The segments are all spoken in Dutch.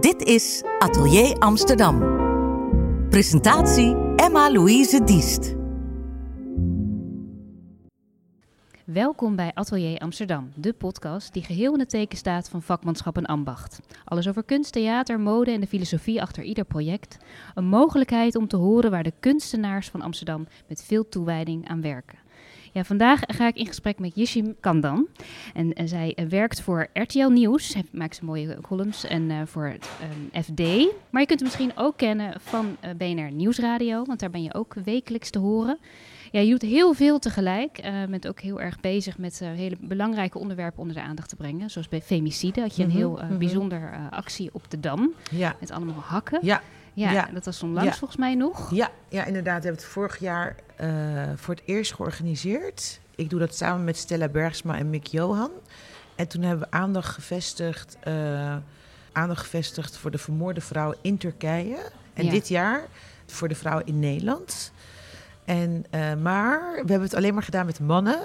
Dit is Atelier Amsterdam. Presentatie Emma-Louise Diest. Welkom bij Atelier Amsterdam, de podcast die geheel in het teken staat van vakmanschap en ambacht. Alles over kunst, theater, mode en de filosofie achter ieder project. Een mogelijkheid om te horen waar de kunstenaars van Amsterdam met veel toewijding aan werken. Ja, vandaag ga ik in gesprek met Yishim Kandan. En eh, zij eh, werkt voor RTL Nieuws. Hij maakt ze mooie columns en eh, voor het ehm, FD. Maar je kunt hem misschien ook kennen van eh, BNR Nieuwsradio, want daar ben je ook wekelijks te horen. Ja, je doet heel veel tegelijk. Je bent ook heel erg bezig met eh, hele belangrijke onderwerpen onder de aandacht te brengen. Zoals bij femicide had je een Mhm, heel eh, mhm. bijzonder eh, actie op de Dam. Ja, Met allemaal hakken. ja, Ja, ja. dat was onlangs Ja. volgens mij nog. ja, ja, inderdaad. We hebben het vorig jaar eh, voor het eerst georganiseerd. Ik doe dat samen met Stella Bergsma en Mick Johan. En toen hebben we aandacht gevestigd, eh, aandacht gevestigd voor de vermoorde vrouwen in Turkije. En Ja. dit jaar voor de vrouwen in Nederland. En, eh, maar we hebben het alleen maar gedaan met mannen.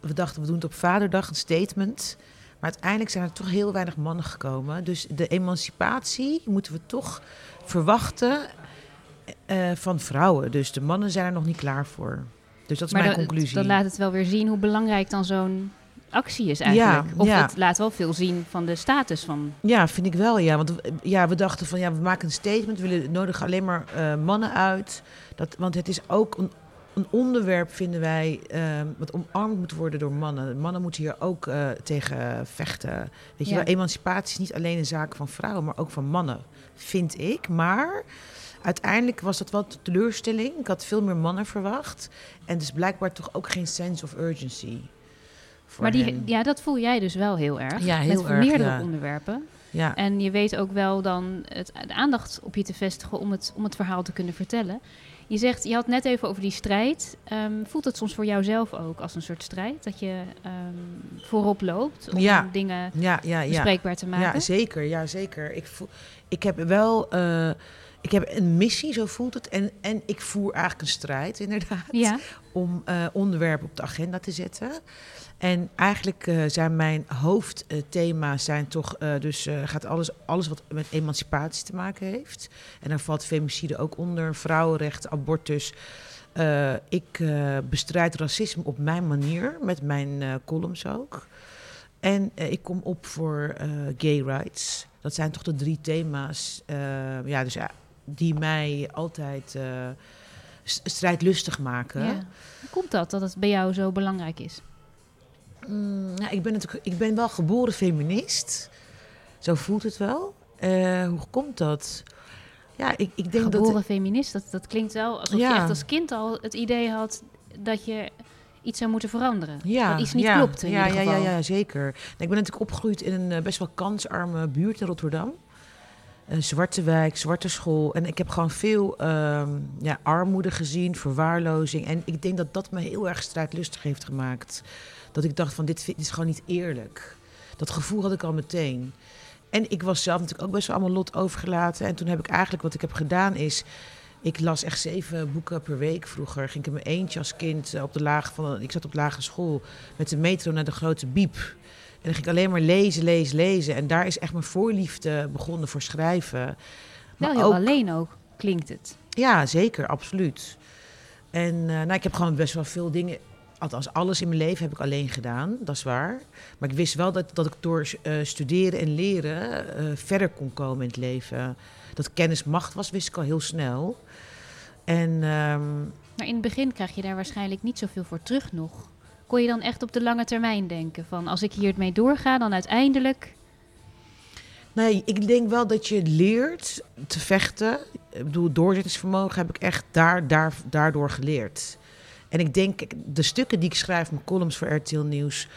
We dachten, we doen het op Vaderdag, een statement. Maar uiteindelijk zijn er toch heel weinig mannen gekomen. Dus de emancipatie moeten we toch verwachten eh, van vrouwen. Dus de mannen zijn er nog niet klaar voor. Dus dat is maar mijn dan, conclusie. dan laat het wel weer zien hoe belangrijk dan zo'n actie is eigenlijk. Ja, of ja. het laat wel veel zien van de status van... Ja, vind ik wel, ja. Want ja, we dachten van, ja, we maken een statement. We willen nodigen alleen maar eh, mannen uit. Dat, want het is ook een, een onderwerp, vinden wij, eh, wat omarmd moet worden door mannen. Mannen moeten hier ook eh, tegen vechten. Weet je Ja. wel, emancipatie is niet alleen een zaak van vrouwen, maar ook van mannen, vind ik. Maar uiteindelijk was dat wel teleurstelling. Ik had veel meer mannen verwacht. En dus blijkbaar toch ook geen sense of urgency. voor Maar die, hen. ja, dat voel jij dus wel heel erg. Ja, heel met erg, meerdere ja. onderwerpen. Ja. En je weet ook wel dan het, de aandacht op je te vestigen om het, om het verhaal te kunnen vertellen. Je zegt, je had net even over die strijd. Ehm, voelt het soms voor jouzelf ook als een soort strijd? Dat je ehm, voorop loopt om Ja. dingen Ja, ja, ja. bespreekbaar te maken? Ja, zeker. Ja, zeker. Ik, voel, ik heb wel eh, ik heb een missie, zo voelt het. En, en ik voer eigenlijk een strijd, inderdaad. Om eh, onderwerpen op de agenda te zetten. En eigenlijk eh, zijn mijn hoofdthema's zijn toch eh, dus eh, gaat alles, alles wat met emancipatie te maken heeft. En daar valt femicide ook onder, vrouwenrechten, abortus. Ik bestrijd racisme op mijn manier, met mijn columns ook. En ik kom op voor gay rights. Dat zijn toch de drie thema's ja, dus, die mij altijd strijdlustig maken. ja. Hoe komt dat, dat het bij jou zo belangrijk is? Mm, nou, ik, ben natuurlijk, ik ben wel geboren feminist. Zo voelt het wel. Eh, hoe komt dat? Ja, ik, ik denk Geboren dat... feminist, dat, dat klinkt wel alsof je Ja. echt als kind al het idee had dat je iets zou moeten veranderen. Ja, dat iets niet ja, klopt in ja, ieder ja, geval. ja, ja, zeker. Nou, ik ben natuurlijk opgegroeid in een eh, best wel kansarme buurt in Rotterdam. Een zwarte wijk, zwarte school. En ik heb gewoon veel ehm, ja, armoede gezien, verwaarlozing. En ik denk dat dat me heel erg strijdlustig heeft gemaakt. Dat ik dacht van, dit, dit is gewoon niet eerlijk. Dat gevoel had ik al meteen. En ik was zelf natuurlijk ook best wel allemaal lot overgelaten. En toen heb ik eigenlijk, wat ik heb gedaan is... Ik las echt zeven boeken per week vroeger. Ging ik in mijn eentje als kind eh, op de lage van... Ik zat op lagere school met de metro naar de grote biep. En dan ging ik alleen maar lezen, lezen, lezen. En daar is echt mijn voorliefde begonnen voor schrijven. Wel heel ook- alleen ook, klinkt het. Ja, zeker, absoluut. En eh, nou, ik heb gewoon best wel veel dingen... Althans, alles in mijn leven heb ik alleen gedaan, dat is waar. Maar ik wist wel dat, dat ik door eh, studeren en leren eh, verder kon komen in het leven. Dat kennis macht was, wist ik al heel snel. En ehm, Maar in het begin krijg je daar waarschijnlijk niet zoveel voor terug nog. Kon je dan echt op de lange termijn denken van als ik hiermee doorga, dan uiteindelijk... Nee, ik denk wel dat je leert te vechten. Ik bedoel, doorzettingsvermogen heb ik echt daar, daar, daardoor geleerd. En ik denk, de stukken die ik schrijf, mijn columns voor RTL Nieuws...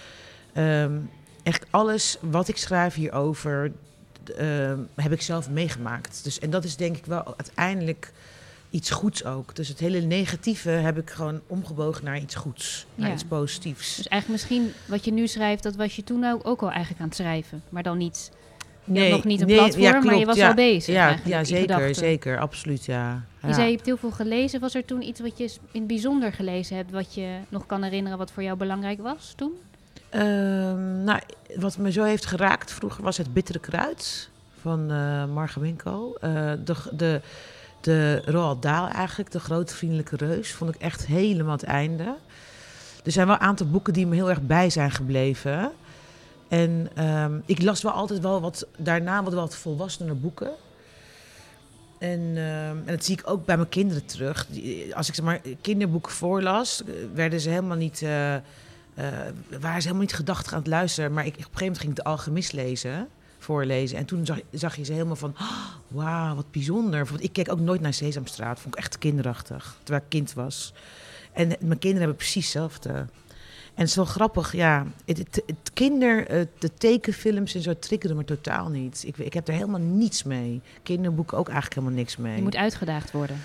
ehm, echt alles wat ik schrijf hierover, ehm, heb ik zelf meegemaakt. Dus, en dat is denk ik wel uiteindelijk iets goeds ook. Dus het hele negatieve heb ik gewoon omgebogen naar iets goeds. Naar iets positiefs. Dus eigenlijk misschien wat je nu schrijft, dat was je toen ook, ook al eigenlijk aan het schrijven. Maar dan niet, had nog niet een platform, maar je was ja, al bezig Ja, ja zeker, zeker, absoluut, ja. Je Ja. zei je hebt heel veel gelezen. Was er toen iets wat je in het bijzonder gelezen hebt, wat je nog kan herinneren wat voor jou belangrijk was toen? Ehm, nou, wat me zo heeft geraakt vroeger was het bittere kruid van uh, Marga Winkel. de, de, de Roald Dahl eigenlijk, de grote vriendelijke reus, vond ik echt helemaal het einde. Er zijn wel een aantal boeken die me heel erg bij zijn gebleven. En um, ik las wel altijd wel wat daarna wat, wat volwassener boeken. En, uh, en dat zie ik ook bij mijn kinderen terug. Als ik zeg maar kinderboeken voorlas, werden ze helemaal niet, uh, uh, waren ze helemaal niet gedachtig aan het luisteren. Maar ik, op een gegeven moment ging ik de alchemist lezen, voorlezen. En toen zag, zag je ze helemaal van, oh, wauw, wat bijzonder. Want ik keek ook nooit naar Sesamstraat, vond ik echt kinderachtig, terwijl ik kind was. En mijn kinderen hebben precies hetzelfde. En het is wel grappig, ja. Het, het, kinder, de tekenfilms en zo triggeren me totaal niet. Ik, ik heb er helemaal niets mee. Kinderboeken ook eigenlijk helemaal niks mee. Je moet uitgedaagd worden.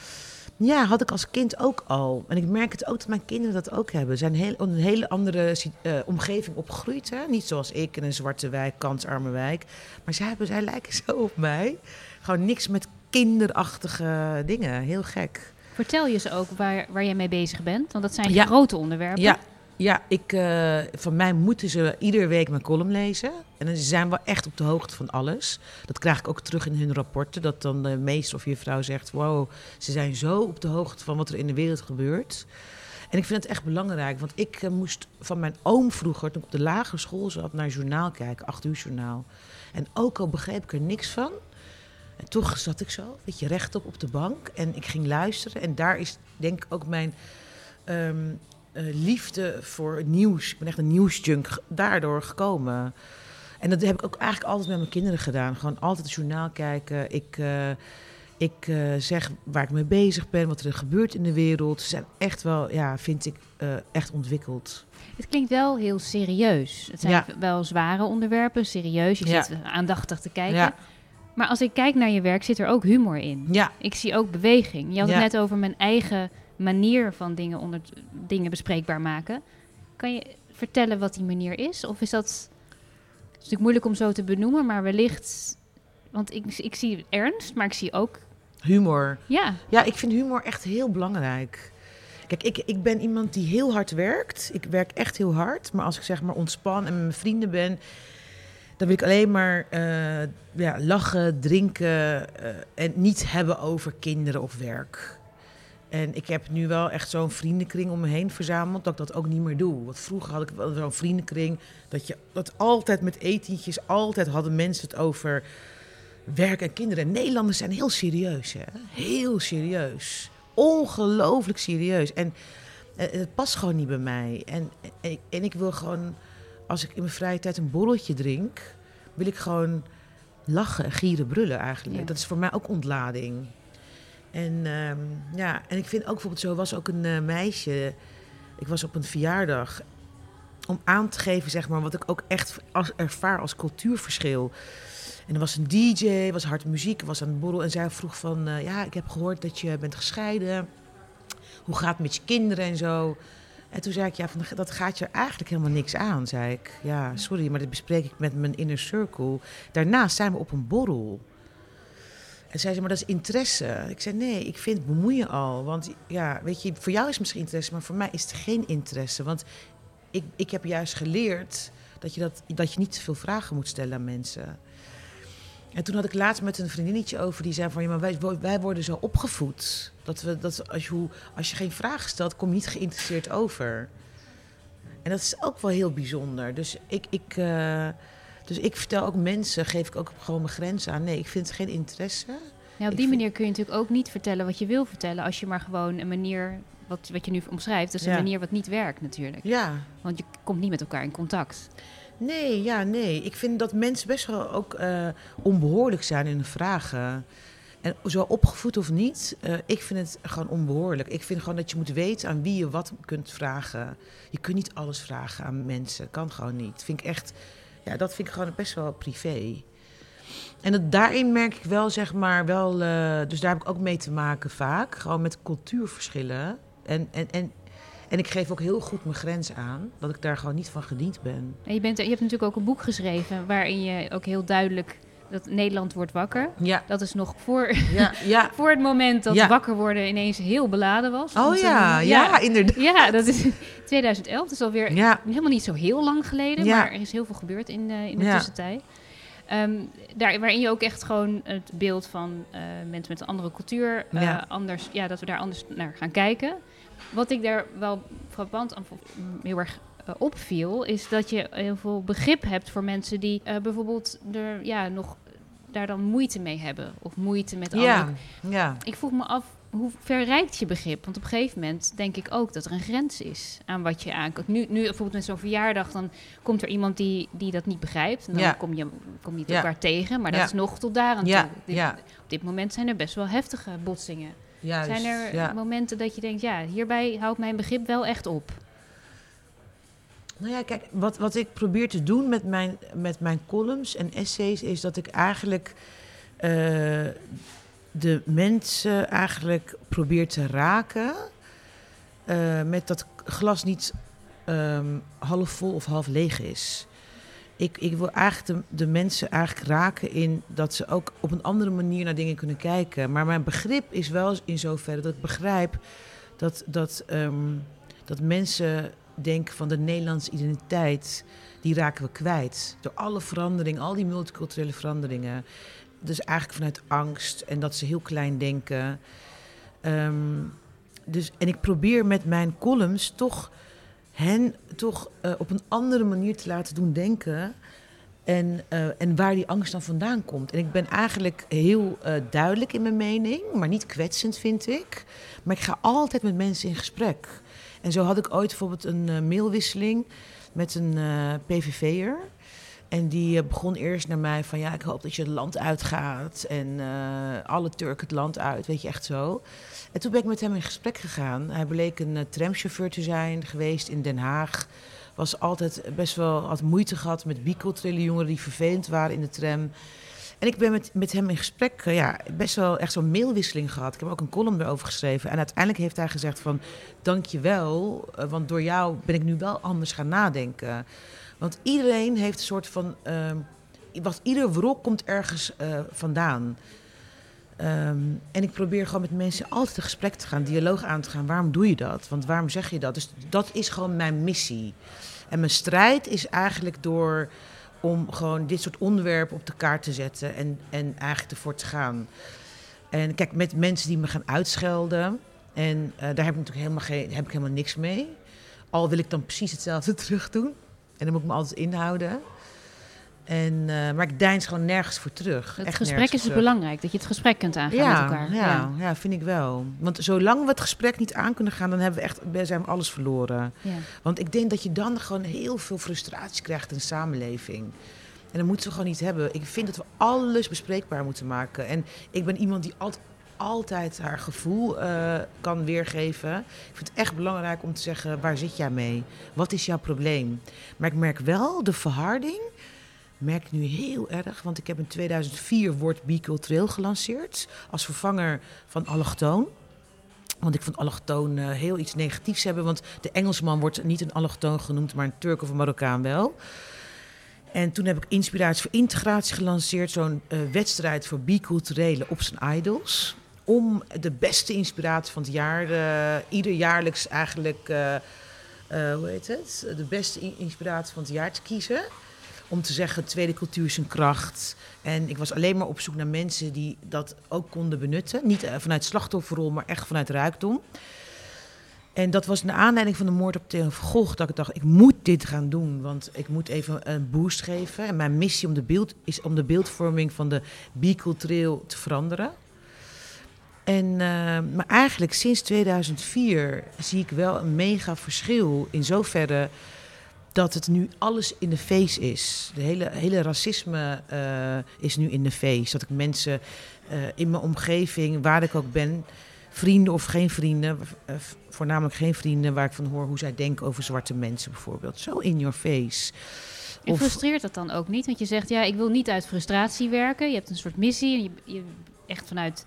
Ja, had ik als kind ook al. En ik merk het ook dat mijn kinderen dat ook hebben. Ze zijn heel, een hele andere uh, omgeving opgegroeid. Hè? Niet zoals ik in een zwarte wijk, kansarme wijk. Maar zij, hebben, zij lijken zo op mij. Gewoon niks met kinderachtige dingen. Heel gek. Vertel je ze ook waar, waar jij mee bezig bent? Want dat zijn ja. grote onderwerpen. Ja, ja, ik, uh, van mij moeten ze iedere week mijn column lezen. En dan zijn we echt op de hoogte van alles. Dat krijg ik ook terug in hun rapporten. Dat dan de meester of je vrouw zegt: Wow, ze zijn zo op de hoogte van wat er in de wereld gebeurt. En ik vind het echt belangrijk, want ik uh, moest van mijn oom vroeger, toen ik op de lagere school zat, naar journaal kijken, acht uur journaal. En ook al begreep ik er niks van, en toch zat ik zo, weet je, rechtop op de bank en ik ging luisteren. En daar is denk ik ook mijn uh, liefde voor nieuws. Ik ben echt een nieuwsjunk daardoor gekomen. En dat heb ik ook eigenlijk altijd met mijn kinderen gedaan. Gewoon altijd het journaal kijken. Ik, uh, ik uh, zeg waar ik mee bezig ben, wat er gebeurt in de wereld. Ze zijn echt wel, ja, vind ik, echt ontwikkeld. Het klinkt wel heel serieus. Het zijn ja. wel zware onderwerpen, serieus. Je ja. zit aandachtig te kijken. Ja. Maar als ik kijk naar je werk, zit er ook humor in. Ja. Ik zie ook beweging. Je had het net over mijn eigen manier van dingen, onder, dingen bespreekbaar maken. Kan je vertellen wat die manier is? Of is dat. Het is natuurlijk moeilijk om zo te benoemen, maar wellicht. Want ik, ik zie ernst, maar ik zie ook. Humor. Ja. Ja, ik vind humor echt heel belangrijk. Kijk, ik, ik ben iemand die heel hard werkt. Ik werk echt heel hard. Maar als ik zeg maar ontspan en met mijn vrienden ben, dan wil ik alleen maar uh, ja, lachen, drinken uh, en niet hebben over kinderen of werk. En ik heb nu wel echt zo'n vriendenkring om me heen verzameld dat ik dat ook niet meer doe. Want vroeger had ik wel zo'n vriendenkring dat je dat altijd met etentjes, altijd hadden mensen het over werk en kinderen. Nederlanders zijn heel serieus, hè? Heel serieus. Ongelooflijk serieus. En eh, het past gewoon niet bij mij. En, en, en ik wil gewoon, als ik in mijn vrije tijd een borreltje drink, wil ik gewoon lachen en gieren brullen eigenlijk. Dat is voor mij ook ontlading. En, um, ja, en ik vind ook bijvoorbeeld zo was ook een uh, meisje. Ik was op een verjaardag. Om aan te geven, zeg maar, wat ik ook echt als, ervaar als cultuurverschil. En er was een DJ, was hard muziek, was aan het borrel. En zij vroeg van, uh, ja, ik heb gehoord dat je bent gescheiden. Hoe gaat het met je kinderen en zo? En toen zei ik, ja, dat gaat je eigenlijk helemaal niks aan, zei ik. Ja, sorry, maar dit bespreek ik met mijn inner circle. Daarnaast zijn we op een borrel. En zei ze, maar dat is interesse. Ik zei, nee, ik vind bemoeien al. Want ja, weet je, voor jou is misschien interesse, maar voor mij is het geen interesse. Want ik, ik heb juist geleerd dat je, dat, dat je niet te veel vragen moet stellen aan mensen. En toen had ik laatst met een vriendinnetje over die zei van... ja, maar wij, wij worden zo opgevoed. Dat, we, dat als, je, als je geen vragen stelt, kom je niet geïnteresseerd over. En dat is ook wel heel bijzonder. Dus ik... ik uh, dus ik vertel ook mensen, geef ik ook gewoon mijn grenzen aan. Nee, ik vind het geen interesse. Ja, op die manier kun je natuurlijk ook niet vertellen wat je wil vertellen. Als je maar gewoon een manier, wat, wat je nu omschrijft, dat is een manier wat niet werkt natuurlijk. Ja. Want je komt niet met elkaar in contact. Nee, ja, nee. Ik vind dat mensen best wel ook uh, onbehoorlijk zijn in hun vragen. En zo opgevoed of niet, uh, ik vind het gewoon onbehoorlijk. Ik vind gewoon dat je moet weten aan wie je wat kunt vragen. Je kunt niet alles vragen aan mensen. Kan gewoon niet. Dat vind ik echt ja, dat vind ik gewoon best wel privé. En dat, daarin merk ik wel, zeg maar, wel. Uh, dus daar heb ik ook mee te maken vaak. Gewoon met cultuurverschillen. En, en, en, en ik geef ook heel goed mijn grens aan. Dat ik daar gewoon niet van gediend ben. En je, bent, je hebt natuurlijk ook een boek geschreven. waarin je ook heel duidelijk dat Nederland wordt wakker. Ja. Dat is nog voor, ja, ja. voor het moment dat wakker worden ineens heel beladen was. Oh ja, ja, inderdaad. Ja, dat is 2011. Dat is alweer helemaal niet zo heel lang geleden. Maar er is heel veel gebeurd in, uh, in de tussentijd. Ehm, daar, waarin je ook echt gewoon het beeld van eh, mensen met een andere cultuur eh, anders, ja, dat we daar anders naar gaan kijken. Wat ik daar wel frappant aan heel erg eh, opviel, is dat je heel veel begrip hebt voor mensen die eh, bijvoorbeeld er ja, nog daar dan moeite mee hebben. Of moeite met Ja, ja. ik vroeg me af, hoe ver reikt je begrip? Want op een gegeven moment denk ik ook dat er een grens is aan wat je aan Nu, nu bijvoorbeeld met zo'n verjaardag, dan komt er iemand die, die dat niet begrijpt. En dan Ja. kom, je, kom je het Ja. elkaar tegen, maar dat Ja. is nog tot daar aan toe. Dit-. Op dit moment zijn er best wel heftige botsingen. Juist, zijn er ja. momenten dat je denkt, ja, hierbij houdt mijn begrip wel echt op? Nou ja, kijk, wat, wat ik probeer te doen met mijn, met mijn columns en essays is dat ik eigenlijk eh, de mensen eigenlijk probeer te raken eh, met dat glas niet ehm, half vol of half leeg is. Ik, ik wil eigenlijk de, de mensen eigenlijk raken in dat ze ook op een andere manier naar dingen kunnen kijken. Maar mijn begrip is wel in zoverre dat ik begrijp dat, dat, ehm, dat mensen denken van de Nederlandse identiteit, die raken we kwijt. Door alle veranderingen, al die multiculturele veranderingen. Dus eigenlijk vanuit angst en dat ze heel klein denken. Ehm, dus, en ik probeer met mijn columns toch hen toch eh, op een andere manier te laten doen denken. En, eh, en waar die angst dan vandaan komt. En ik ben eigenlijk heel eh, duidelijk in mijn mening, maar niet kwetsend vind ik. Maar ik ga altijd met mensen in gesprek. En zo had ik ooit bijvoorbeeld een eh, mailwisseling met een eh, PVV'er. En die eh, begon eerst naar mij van ja, ik hoop dat je het land uitgaat. En alle Turken het land uit, weet je echt zo. En toen ben ik met hem in gesprek gegaan. Hij bleek een tramchauffeur te zijn geweest in Den Haag. Was altijd best wel, had moeite gehad met biculturele jongeren die vervelend waren in de tram. En ik ben met, met hem in gesprek, eh, ja, best wel echt zo'n mailwisseling gehad. Ik heb ook een column erover geschreven. En uiteindelijk heeft hij gezegd van, dank je wel, eh, want door jou ben ik nu wel anders gaan nadenken. Want iedereen heeft een soort van, ehm, wat, ieder wrok komt ergens eh, vandaan. Ehm, en ik probeer gewoon met mensen altijd een gesprek te gaan, dialoog aan te gaan. Waarom doe je dat? Want waarom zeg je dat? Dus dat is gewoon mijn missie. En mijn strijd is eigenlijk door om gewoon dit soort onderwerpen op de kaart te zetten en, en eigenlijk ervoor te gaan. En kijk, met mensen die me gaan uitschelden, en eh, daar heb ik natuurlijk helemaal, geen, heb ik helemaal niks mee. Al wil ik dan precies hetzelfde terug doen. En dan moet ik me altijd inhouden. En, eh, maar ik deins gewoon nergens voor terug. Het Echt gesprek is terug. belangrijk, dat je het gesprek kunt aangaan Ja, met elkaar. ja, ja, vind ik wel. Want zolang we het gesprek niet aan kunnen gaan, dan hebben we echt, zijn we alles verloren. Ja. Want ik denk dat je dan gewoon heel veel frustratie krijgt in de samenleving. En dat moeten we gewoon niet hebben. Ik vind dat we alles bespreekbaar moeten maken. En ik ben iemand die altijd, altijd haar gevoel eh, kan weergeven. Ik vind het echt belangrijk om te zeggen, waar zit jij mee? Wat is jouw probleem? Maar ik merk wel de verharding. Merk nu heel erg, want ik heb in 2004 woord bicultureel gelanceerd als vervanger van allochtoon. Want ik vond allochtoon eh, heel iets negatiefs hebben. Want de Engelsman wordt niet een allochtoon genoemd, maar een Turk of een Marokkaan wel. En toen heb ik Inspiratie voor Integratie gelanceerd. Zo'n eh, wedstrijd voor biculturele op zijn idols. Om de beste inspiratie van het jaar, eh, ieder jaarlijks eigenlijk, hoe heet het? De beste inspiratie van het jaar te kiezen. Om te zeggen, tweede cultuur is een kracht. En ik was alleen maar op zoek naar mensen die dat ook konden benutten. Niet eh, vanuit slachtofferrol, maar echt vanuit rijkdom. En dat was naar aanleiding van de moord op Theo van dat ik dacht, ik moet dit gaan doen, want ik moet even een boost geven. En mijn missie om de beeld, is om de beeldvorming van de bicultureel te veranderen. En, eh, maar eigenlijk sinds 2004 zie ik wel een mega verschil in zoverre dat het nu alles in de face is. De hele, hele racisme eh, is nu in de face. Dat ik mensen eh, in mijn omgeving, waar ik ook ben, vrienden of geen vrienden, eh, voornamelijk geen vrienden, waar ik van hoor hoe zij denken over zwarte mensen bijvoorbeeld. Zo in your face. En Of- frustreert dat dan ook niet? Want je zegt, ja, ik wil niet uit frustratie werken. Je hebt een soort missie, en je, je, echt vanuit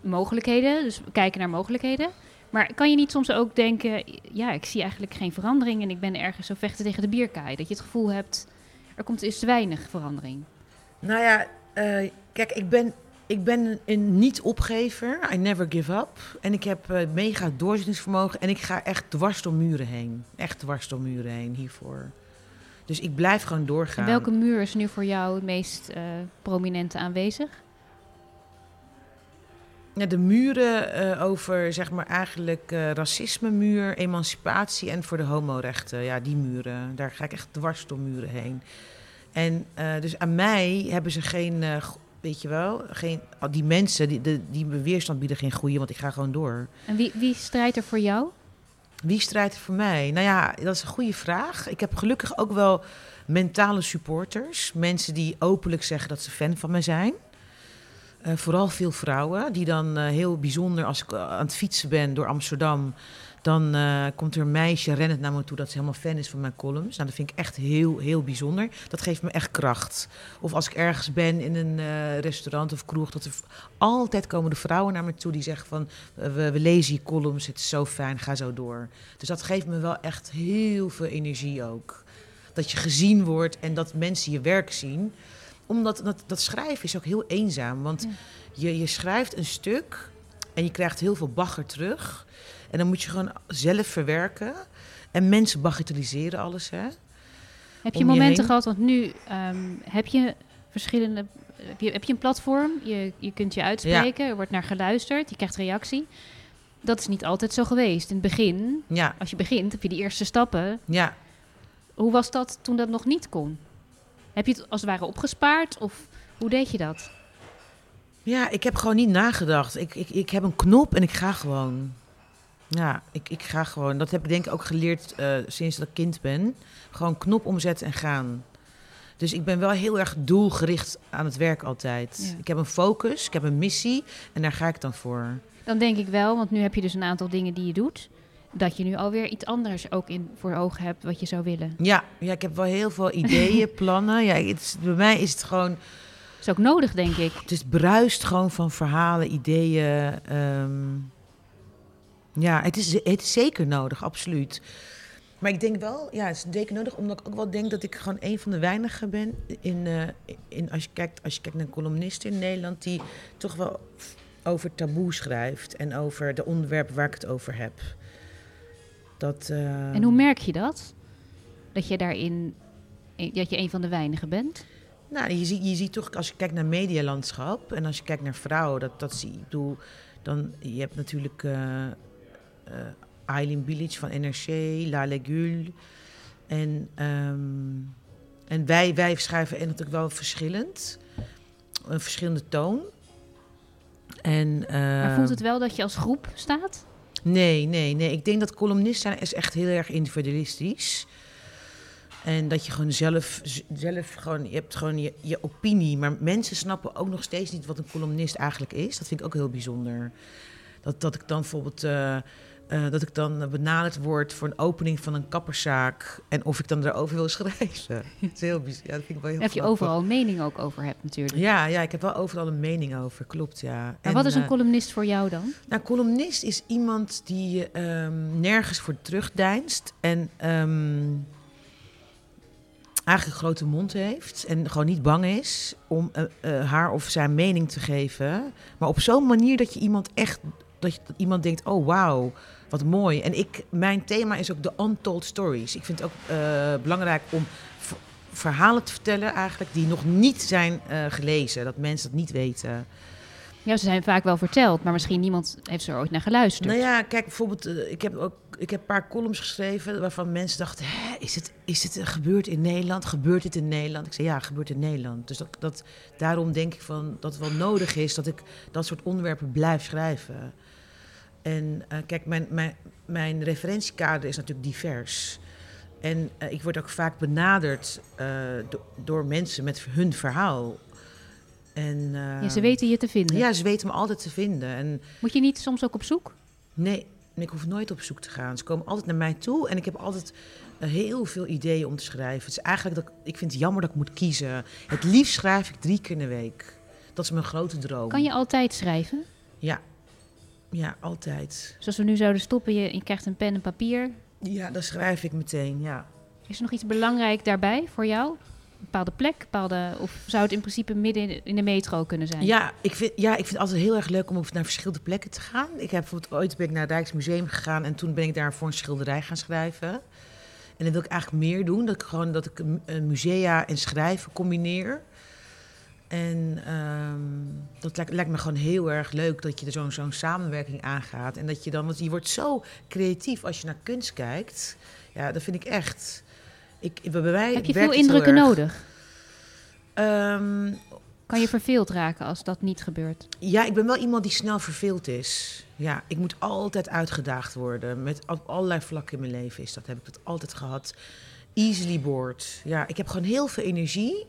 mogelijkheden, dus kijken naar mogelijkheden. Maar kan je niet soms ook denken, ja, ik zie eigenlijk geen verandering en ik ben ergens zo vechten tegen de bierkaai. Dat je het gevoel hebt, er komt is te weinig verandering. Nou ja, eh, kijk, ik ben, ik ben een, niet-opgever. I never give up. En ik heb eh, mega doorzettingsvermogen. En ik ga echt dwars door muren heen. Echt dwars door muren heen hiervoor. Dus ik blijf gewoon doorgaan. En welke muur is nu voor jou het meest uh, prominente aanwezig? Ja, de muren uh, over, zeg maar, eigenlijk uh, racisme-muur, emancipatie en voor de homorechten. Ja, die muren. Daar ga ik echt dwars door muren heen. En dus aan mij hebben ze geen weet je wel, geen, die mensen die, de, die me weerstand bieden geen goede, want ik ga gewoon door. En wie, wie strijdt er voor jou? Wie strijdt er voor mij? Nou ja, dat is een goede vraag. Ik heb gelukkig ook wel mentale supporters. Mensen die openlijk zeggen dat ze fan van me zijn. Uh, vooral veel vrouwen, die dan uh, heel bijzonder als ik aan het fietsen ben door Amsterdam dan komt er een meisje rennend naar me toe dat ze helemaal fan is van mijn columns. Nou, dat vind ik echt heel, heel bijzonder. Dat geeft me echt kracht. Of als ik ergens ben in een restaurant of kroeg, dat er altijd komen de vrouwen naar me toe die zeggen van we, we, lezen je columns, het is zo fijn, ga zo door. Dus dat geeft me wel echt heel veel energie ook. Dat je gezien wordt en dat mensen je werk zien. Omdat dat, dat schrijven is ook heel eenzaam. Want ja. je, je schrijft een stuk en je krijgt heel veel bagger terug. En dan moet je gewoon zelf verwerken. En mensen bagatelliseren alles. Hè? Heb je momenten gehad, want nu um, heb je verschillende. Heb je, heb je een platform, je, je kunt je uitspreken, er wordt naar geluisterd, je krijgt reactie. Dat is niet altijd zo geweest. In het begin, ja. als je begint, heb je die eerste stappen. Ja. Hoe was dat toen dat nog niet kon? Heb je het als het ware opgespaard of hoe deed je dat? Ja, ik heb gewoon niet nagedacht. Ik, ik, ik heb een knop en ik ga gewoon. Ja, ik, ik ga gewoon. Dat heb ik denk ik ook geleerd uh, sinds dat ik kind ben. Gewoon knop omzetten en gaan. Dus ik ben wel heel erg doelgericht aan het werk altijd. Ja. Ik heb een focus, ik heb een missie en daar ga ik dan voor. Dan denk ik wel, want nu heb je dus een aantal dingen die je doet. Dat je nu alweer iets anders ook in voor ogen hebt wat je zou willen. Ja, ja ik heb wel heel veel ideeën, plannen. Ja, het bij mij is het gewoon. is ook nodig, denk ik. Het is bruist gewoon van verhalen, ideeën. Um, ja, het is, het is zeker nodig, absoluut. Maar ik denk wel, ja, het is zeker nodig, omdat ik ook wel denk dat ik gewoon een van de weinigen ben. In, uh, in, als, je kijkt, als je kijkt naar een columnist in Nederland, die toch wel over taboe schrijft en over de onderwerpen waar ik het over heb. Dat, uh... En hoe merk je dat? Dat je daarin, dat je een van de weinigen bent? Nou, je ziet, je ziet toch, als je kijkt naar medialandschap en als je kijkt naar vrouwen, dat, dat zie ik. bedoel, dan, je hebt natuurlijk. Uh, uh, Eileen Bilic van NRC, La Legule. En, um, en wij, wij schrijven en natuurlijk wel verschillend. Een verschillende toon. En, uh, maar voelt het wel dat je als groep staat? Nee, nee, nee. Ik denk dat columnist zijn is echt heel erg individualistisch. En dat je gewoon zelf, zelf gewoon, je hebt gewoon je, je opinie. Maar mensen snappen ook nog steeds niet wat een columnist eigenlijk is. Dat vind ik ook heel bijzonder. Dat, dat ik dan bijvoorbeeld... Uh, uh, dat ik dan benaderd word voor een opening van een kapperszaak. En of ik dan erover wil schrijven. dat is heel bizar. Ja, dat vind ik wel heel Heb je overal een mening ook over hebt natuurlijk. Ja, ja, ik heb wel overal een mening over, klopt ja. Maar en, wat is een uh, columnist voor jou dan? Nou, columnist is iemand die um, nergens voor terugdeinst. En um, eigenlijk een grote mond heeft. En gewoon niet bang is om uh, haar of zijn mening te geven. Maar op zo'n manier dat je iemand echt... Dat, je, dat iemand denkt, oh wauw, wat mooi. En ik, mijn thema is ook de untold stories. Ik vind het ook uh, belangrijk om verhalen te vertellen eigenlijk die nog niet zijn uh, gelezen. Dat mensen dat niet weten. Ja, ze zijn vaak wel verteld, maar misschien niemand heeft er ooit naar geluisterd. Nou ja, kijk, bijvoorbeeld, uh, ik heb ook ik heb een paar columns geschreven waarvan mensen dachten: is het, is het gebeurd in Nederland? Gebeurt dit in Nederland? Ik zei ja, gebeurt in Nederland. Dus dat, dat, daarom denk ik van dat het wel nodig is dat ik dat soort onderwerpen blijf schrijven. En uh, kijk, mijn, mijn, mijn referentiekader is natuurlijk divers. En uh, ik word ook vaak benaderd uh, do door mensen met hun verhaal. En, ja, ze weten je te vinden. Ja, ze weten me altijd te vinden. En, Moet je niet soms ook op zoek? Nee, ik hoef nooit op zoek te gaan. Ze komen altijd naar mij toe en ik heb altijd heel veel ideeën om te schrijven. Het is eigenlijk dat ik, ik vind het jammer dat ik moet kiezen. Het liefst schrijf ik drie keer in de week. Dat is mijn grote droom. Kan je altijd schrijven? Ja, ja, altijd. Dus als we nu zouden stoppen, je, je krijgt een pen en papier. Ja, dan schrijf ik meteen, ja. Is er nog iets belangrijk daarbij voor jou? Een bepaalde plek? Bepaalde, of zou het in principe midden in de metro kunnen zijn? Ja, ik vind, ja, ik vind het altijd heel erg leuk om naar verschillende plekken te gaan. Ik heb bijvoorbeeld ooit ben ik naar het Rijksmuseum gegaan en toen ben ik daar voor een schilderij gaan schrijven. En dat wil ik eigenlijk meer doen. Dat ik gewoon dat ik een musea en schrijven combineer. En ehm, dat lijkt, lijkt me gewoon heel erg leuk dat je er zo'n zo'n samenwerking aangaat. En dat je dan, want je wordt zo creatief als je naar kunst kijkt. Ja, dat vind ik echt. Ik, bij mij Heb je veel indrukken nodig? Ehm, Kan je verveeld raken als dat niet gebeurt? ja, ik ben wel iemand die snel verveeld is. Ja, ik moet altijd uitgedaagd worden. Met op allerlei vlakken in mijn leven is dat. Heb ik dat altijd gehad. Easily bored. Ja, ik heb gewoon heel veel energie.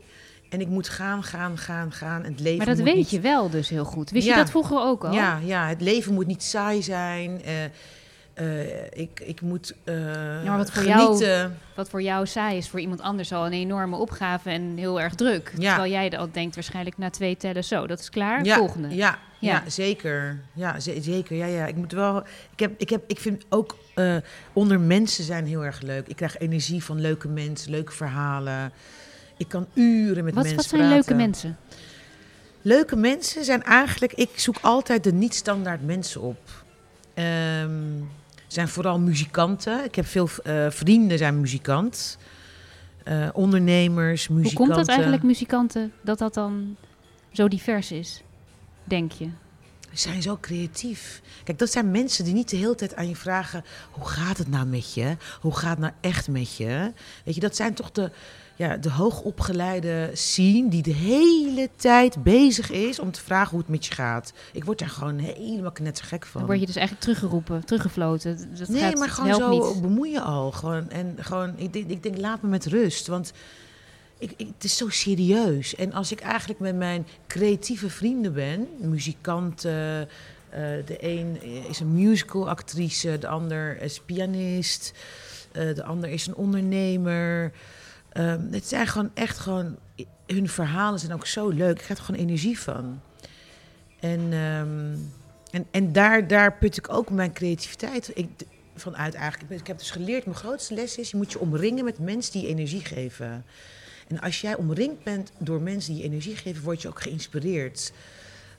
En ik moet gaan, gaan, gaan, gaan. En het leven Maar dat moet weet niet- je wel dus heel goed. Wist je dat vroeger ook al? Ja, ja, het leven moet niet saai zijn. Eh, eh, ik, ik moet eh maar wat voor jou-. Wat voor jou saai is, voor iemand anders al een enorme opgave en heel erg druk. Ja. Terwijl jij al denkt waarschijnlijk na twee tellen zo, dat is klaar, Ja, volgende. Ja, ja. Zeker. Ja, ze- zeker. Ja, ja. Ik moet wel. Ik, heb, ik, heb, ik vind ook onder mensen zijn heel erg leuk. Ik krijg energie van leuke mensen, leuke verhalen. Ik kan uren met wat, mensen wat zijn praten. leuke mensen? Leuke mensen zijn eigenlijk. Ik zoek altijd de niet-standaard mensen op. Ehm zijn vooral muzikanten. Ik heb veel eh, vrienden zijn muzikant. Eh, ondernemers, Hoe muzikanten. komt dat eigenlijk, muzikanten, dat dat dan zo divers is, denk je? Ze zijn zo creatief. Kijk, dat zijn mensen die niet de hele tijd aan je vragen: hoe gaat het nou met je? Hoe gaat het nou echt met je? Weet je, dat zijn toch de, ja, de hoogopgeleide scene die de hele tijd bezig is om te vragen hoe het met je gaat. Ik word daar gewoon helemaal knettergek van. Dan word je dus eigenlijk teruggeroepen, teruggefloten. Dat- nee, gaat, maar gewoon zo niet. bemoeien al. Gewoon, en gewoon, ik, denk, ik denk, laat me met rust. Want ik, ik, het is zo serieus. En als ik eigenlijk met mijn creatieve vrienden ben, muzikanten. eh, de een is een musicalactrice, de ander is pianist, eh, de ander is een ondernemer. Ehm, het zijn gewoon echt gewoon, hun verhalen zijn ook zo leuk. Ik krijg er gewoon energie van. En, ehm, en, en daar, daar put ik ook mijn creativiteit van uit eigenlijk. Ik heb dus geleerd, mijn grootste les is, je moet je omringen met mensen die energie geven. En als jij omringd bent door mensen die energie geven, word je ook geïnspireerd.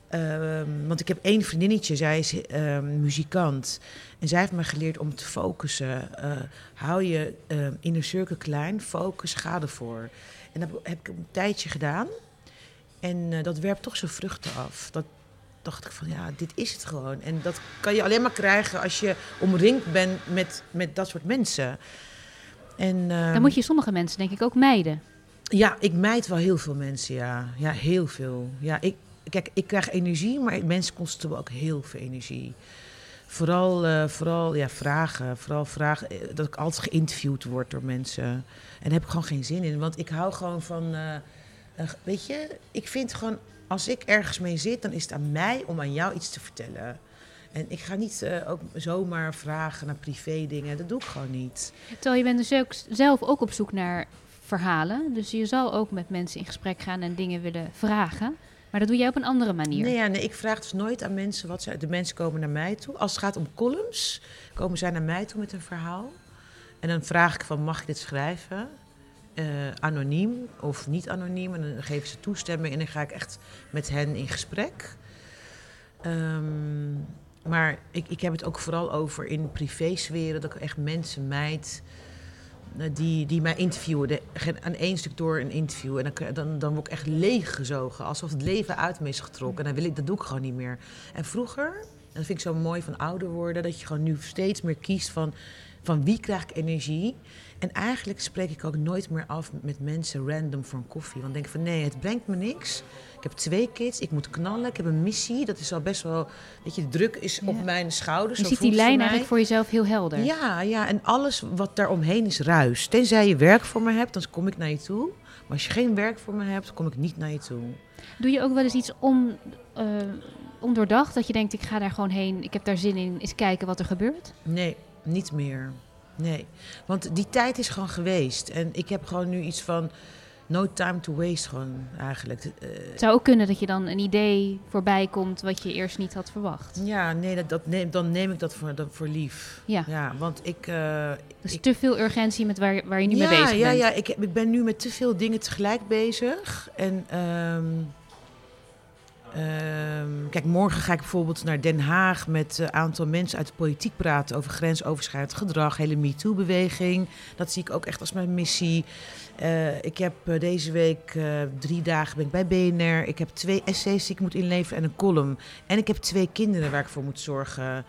Ehm, want ik heb één vriendinnetje, zij is ehm, muzikant. En zij heeft me geleerd om te focussen. Eh, hou je ehm inner circle klein, focus, ga ervoor. En dat heb ik een tijdje gedaan. En eh, dat werpt toch zijn vruchten af. Dat dacht ik van, ja, dit is het gewoon. En dat kan je alleen maar krijgen als je omringd bent met, met dat soort mensen. En, Dan moet je sommige mensen denk ik ook mijden. ja, ik mijd wel heel veel mensen, ja. Ja, heel veel. Ja, ik, kijk, ik krijg energie, maar mensen kosten me ook heel veel energie. Vooral, eh, vooral ja, vragen. Vooral vragen eh, dat ik altijd geïnterviewd word door mensen. En daar heb ik gewoon geen zin in. Want ik hou gewoon van... eh, weet je, ik vind gewoon... Als ik ergens mee zit, dan is het aan mij om aan jou iets te vertellen. En ik ga niet ook zomaar vragen naar privé dingen. Dat doe ik gewoon niet. Terwijl je bent dus ook zelf ook op zoek naar verhalen. Dus je zal ook met mensen in gesprek gaan en dingen willen vragen. Maar dat doe jij op een andere manier. Nee, ja, nee, ik vraag dus nooit aan mensen wat ze. De mensen komen naar mij toe. Als het gaat om columns, komen zij naar mij toe met een verhaal. En dan vraag ik van, mag ik dit schrijven? Eh, anoniem of niet anoniem. En dan geven ze toestemming en dan ga ik echt met hen in gesprek. Ehm, maar ik, ik heb het ook vooral over in privésferen, dat ik echt mensen eh, die, die mij interviewen. Aan één stuk door een interview. En dan, dan, dan word ik echt leeggezogen. Alsof het leven uit me is getrokken. En dan wil ik, dat doe ik gewoon niet meer. En vroeger, en dat vind ik zo mooi van ouder worden, dat je gewoon nu steeds meer kiest van, van wie krijg ik energie. En eigenlijk spreek ik ook nooit meer af met mensen random voor een koffie. Want ik denk van nee, het brengt me niks. Ik heb twee kids, ik moet knallen, ik heb een missie. Dat is al best wel, weet je, de druk is Ja. op mijn schouders. je ziet die lijn eigenlijk voor jezelf heel helder. Ja, ja, en alles wat daaromheen is ruis. Tenzij je werk voor me hebt, dan kom ik naar je toe. Maar als je geen werk voor me hebt, kom ik niet naar je toe. Doe je ook wel eens iets on, eh, ondoordacht? Dat je denkt, ik ga daar gewoon heen, ik heb daar zin in, eens kijken wat er gebeurt? Nee, niet meer. Nee, want die tijd is gewoon geweest. En ik heb gewoon nu iets van no time to waste gewoon eigenlijk. Eh, Het zou ook kunnen dat je dan een idee voorbij komt wat je eerst niet had verwacht. ja, nee, dat, dat neem, dan neem ik dat voor, dat voor lief. Ja. Ja, want ik... eh, Dus ik- te veel urgentie met waar, waar je nu ja, mee bezig ja, bent. Ja, ik, heb- ik ben nu met te veel dingen tegelijk bezig. En ehm, Ehm, kijk, morgen ga ik bijvoorbeeld naar Den Haag met een aantal mensen uit de politiek praten over grensoverschrijdend gedrag, hele MeToo-beweging. Dat zie ik ook echt als mijn missie. Eh, ik heb eh, deze week eh, drie dagen ben ik bij BNR. Ik heb twee essays die ik moet inleveren en een column. En ik heb twee kinderen waar ik voor moet zorgen.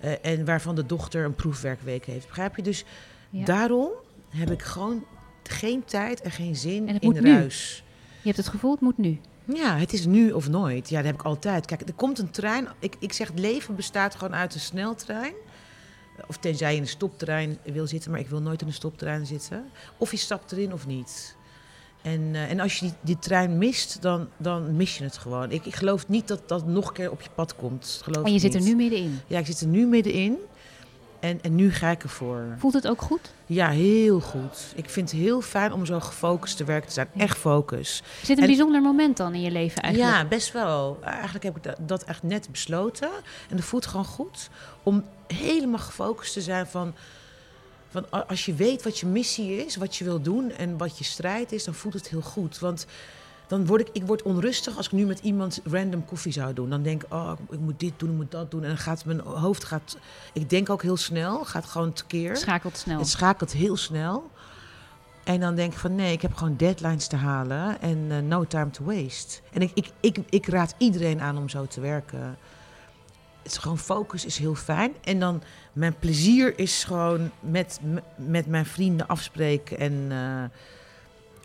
eh, en waarvan de dochter een proefwerkweek heeft. Begrijp je? Dus Ja. daarom heb ik gewoon geen tijd en geen zin En in nu. ruis. Je hebt het gevoel, het moet nu. Ja, het is nu of nooit. Ja, dat heb ik altijd. Kijk, er komt een trein. Ik, ik zeg, het leven bestaat gewoon uit een sneltrein. Of tenzij je in een stoptrein wil zitten, maar ik wil nooit in een stoptrein zitten. Of je stapt erin of niet. En, eh, en als je die, die trein mist, dan, dan mis je het gewoon. Ik, ik geloof niet dat dat nog een keer op je pad komt. Geloof En je zit er nu middenin. Ja, ik zit er nu middenin. En, en nu ga ik ervoor. Voelt het ook goed? Ja, heel goed. Ik vind het heel fijn om zo gefocust te werken te zijn. Ja. Echt focus. Zit een En- bijzonder moment dan in je leven eigenlijk? Ja, best wel. Eigenlijk heb ik dat, dat echt net besloten. En dat voelt gewoon goed om helemaal gefocust te zijn van, als je weet wat je missie is, wat je wil doen en wat je strijd is, dan voelt het heel goed. Want dan word ik, ik word onrustig als ik nu met iemand random koffie zou doen. Dan denk ik, oh, ik moet dit doen, ik moet dat doen. En dan gaat mijn hoofd, gaat, ik denk ook heel snel, gaat gewoon tekeer. Het schakelt snel. Het schakelt heel snel. En dan denk ik van nee, ik heb gewoon deadlines te halen en eh, no time to waste. En ik, ik, ik, ik raad iedereen aan om zo te werken. Het is gewoon focus is heel fijn. En dan mijn plezier is gewoon met, met mijn vrienden afspreken en eh,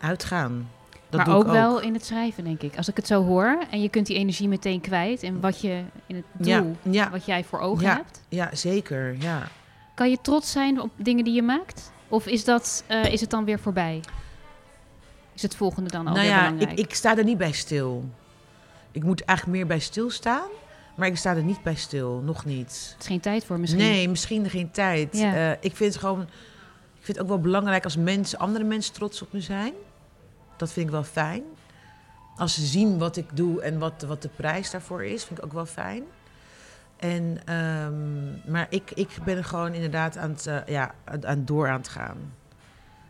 uitgaan. Dat maar ook, ik wel in het schrijven, denk ik. Als ik het zo hoor en je kunt die energie meteen kwijt in wat je in het doel, ja, wat jij voor ogen Ja. hebt. ja, zeker. Ja. Kan je trots zijn op dingen die je maakt? Of is, dat, eh, is het dan weer voorbij? Is het volgende dan alweer nou ja, ik, belangrijk? ik sta er niet bij stil. Ik moet eigenlijk meer bij stilstaan. Maar ik sta er niet bij stil, nog niet. Het is geen tijd voor misschien. Nee, misschien geen tijd. Eh, ik vind het gewoon. Ik vind het ook wel belangrijk als mensen, andere mensen trots op me zijn. Dat vind ik wel fijn. Als ze zien wat ik doe en wat, wat de prijs daarvoor is, vind ik ook wel fijn. En, ehm, maar ik, ik ben gewoon inderdaad aan het, eh, ja, aan aan door aan het gaan.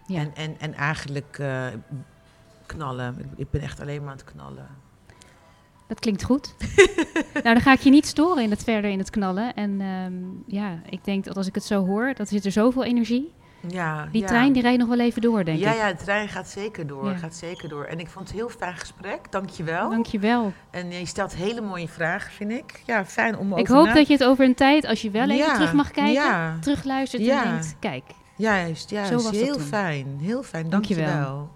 Ja. En, en, en eigenlijk eh, knallen. Ik, ik ben echt alleen maar aan het knallen. Dat klinkt goed. nou, dan ga ik je niet storen in het verder in het knallen. En ehm, ja, ik denk dat als ik het zo hoor, dat zit er zoveel energie. Ja, Die ja. trein die rijdt nog wel even door, denk ja, ik. ja, de trein gaat zeker door. Ja. Gaat zeker door. En ik vond het een heel fijn gesprek. Dank je wel. Dank je wel. En je stelt hele mooie vragen, vind ik. Ja, fijn om Ik hoop na- dat je het over een tijd, als je wel even terug mag kijken, terugluistert Ja. en denkt, kijk, juist, juist. Zo was heel fijn. Heel fijn. Dank Dank je wel.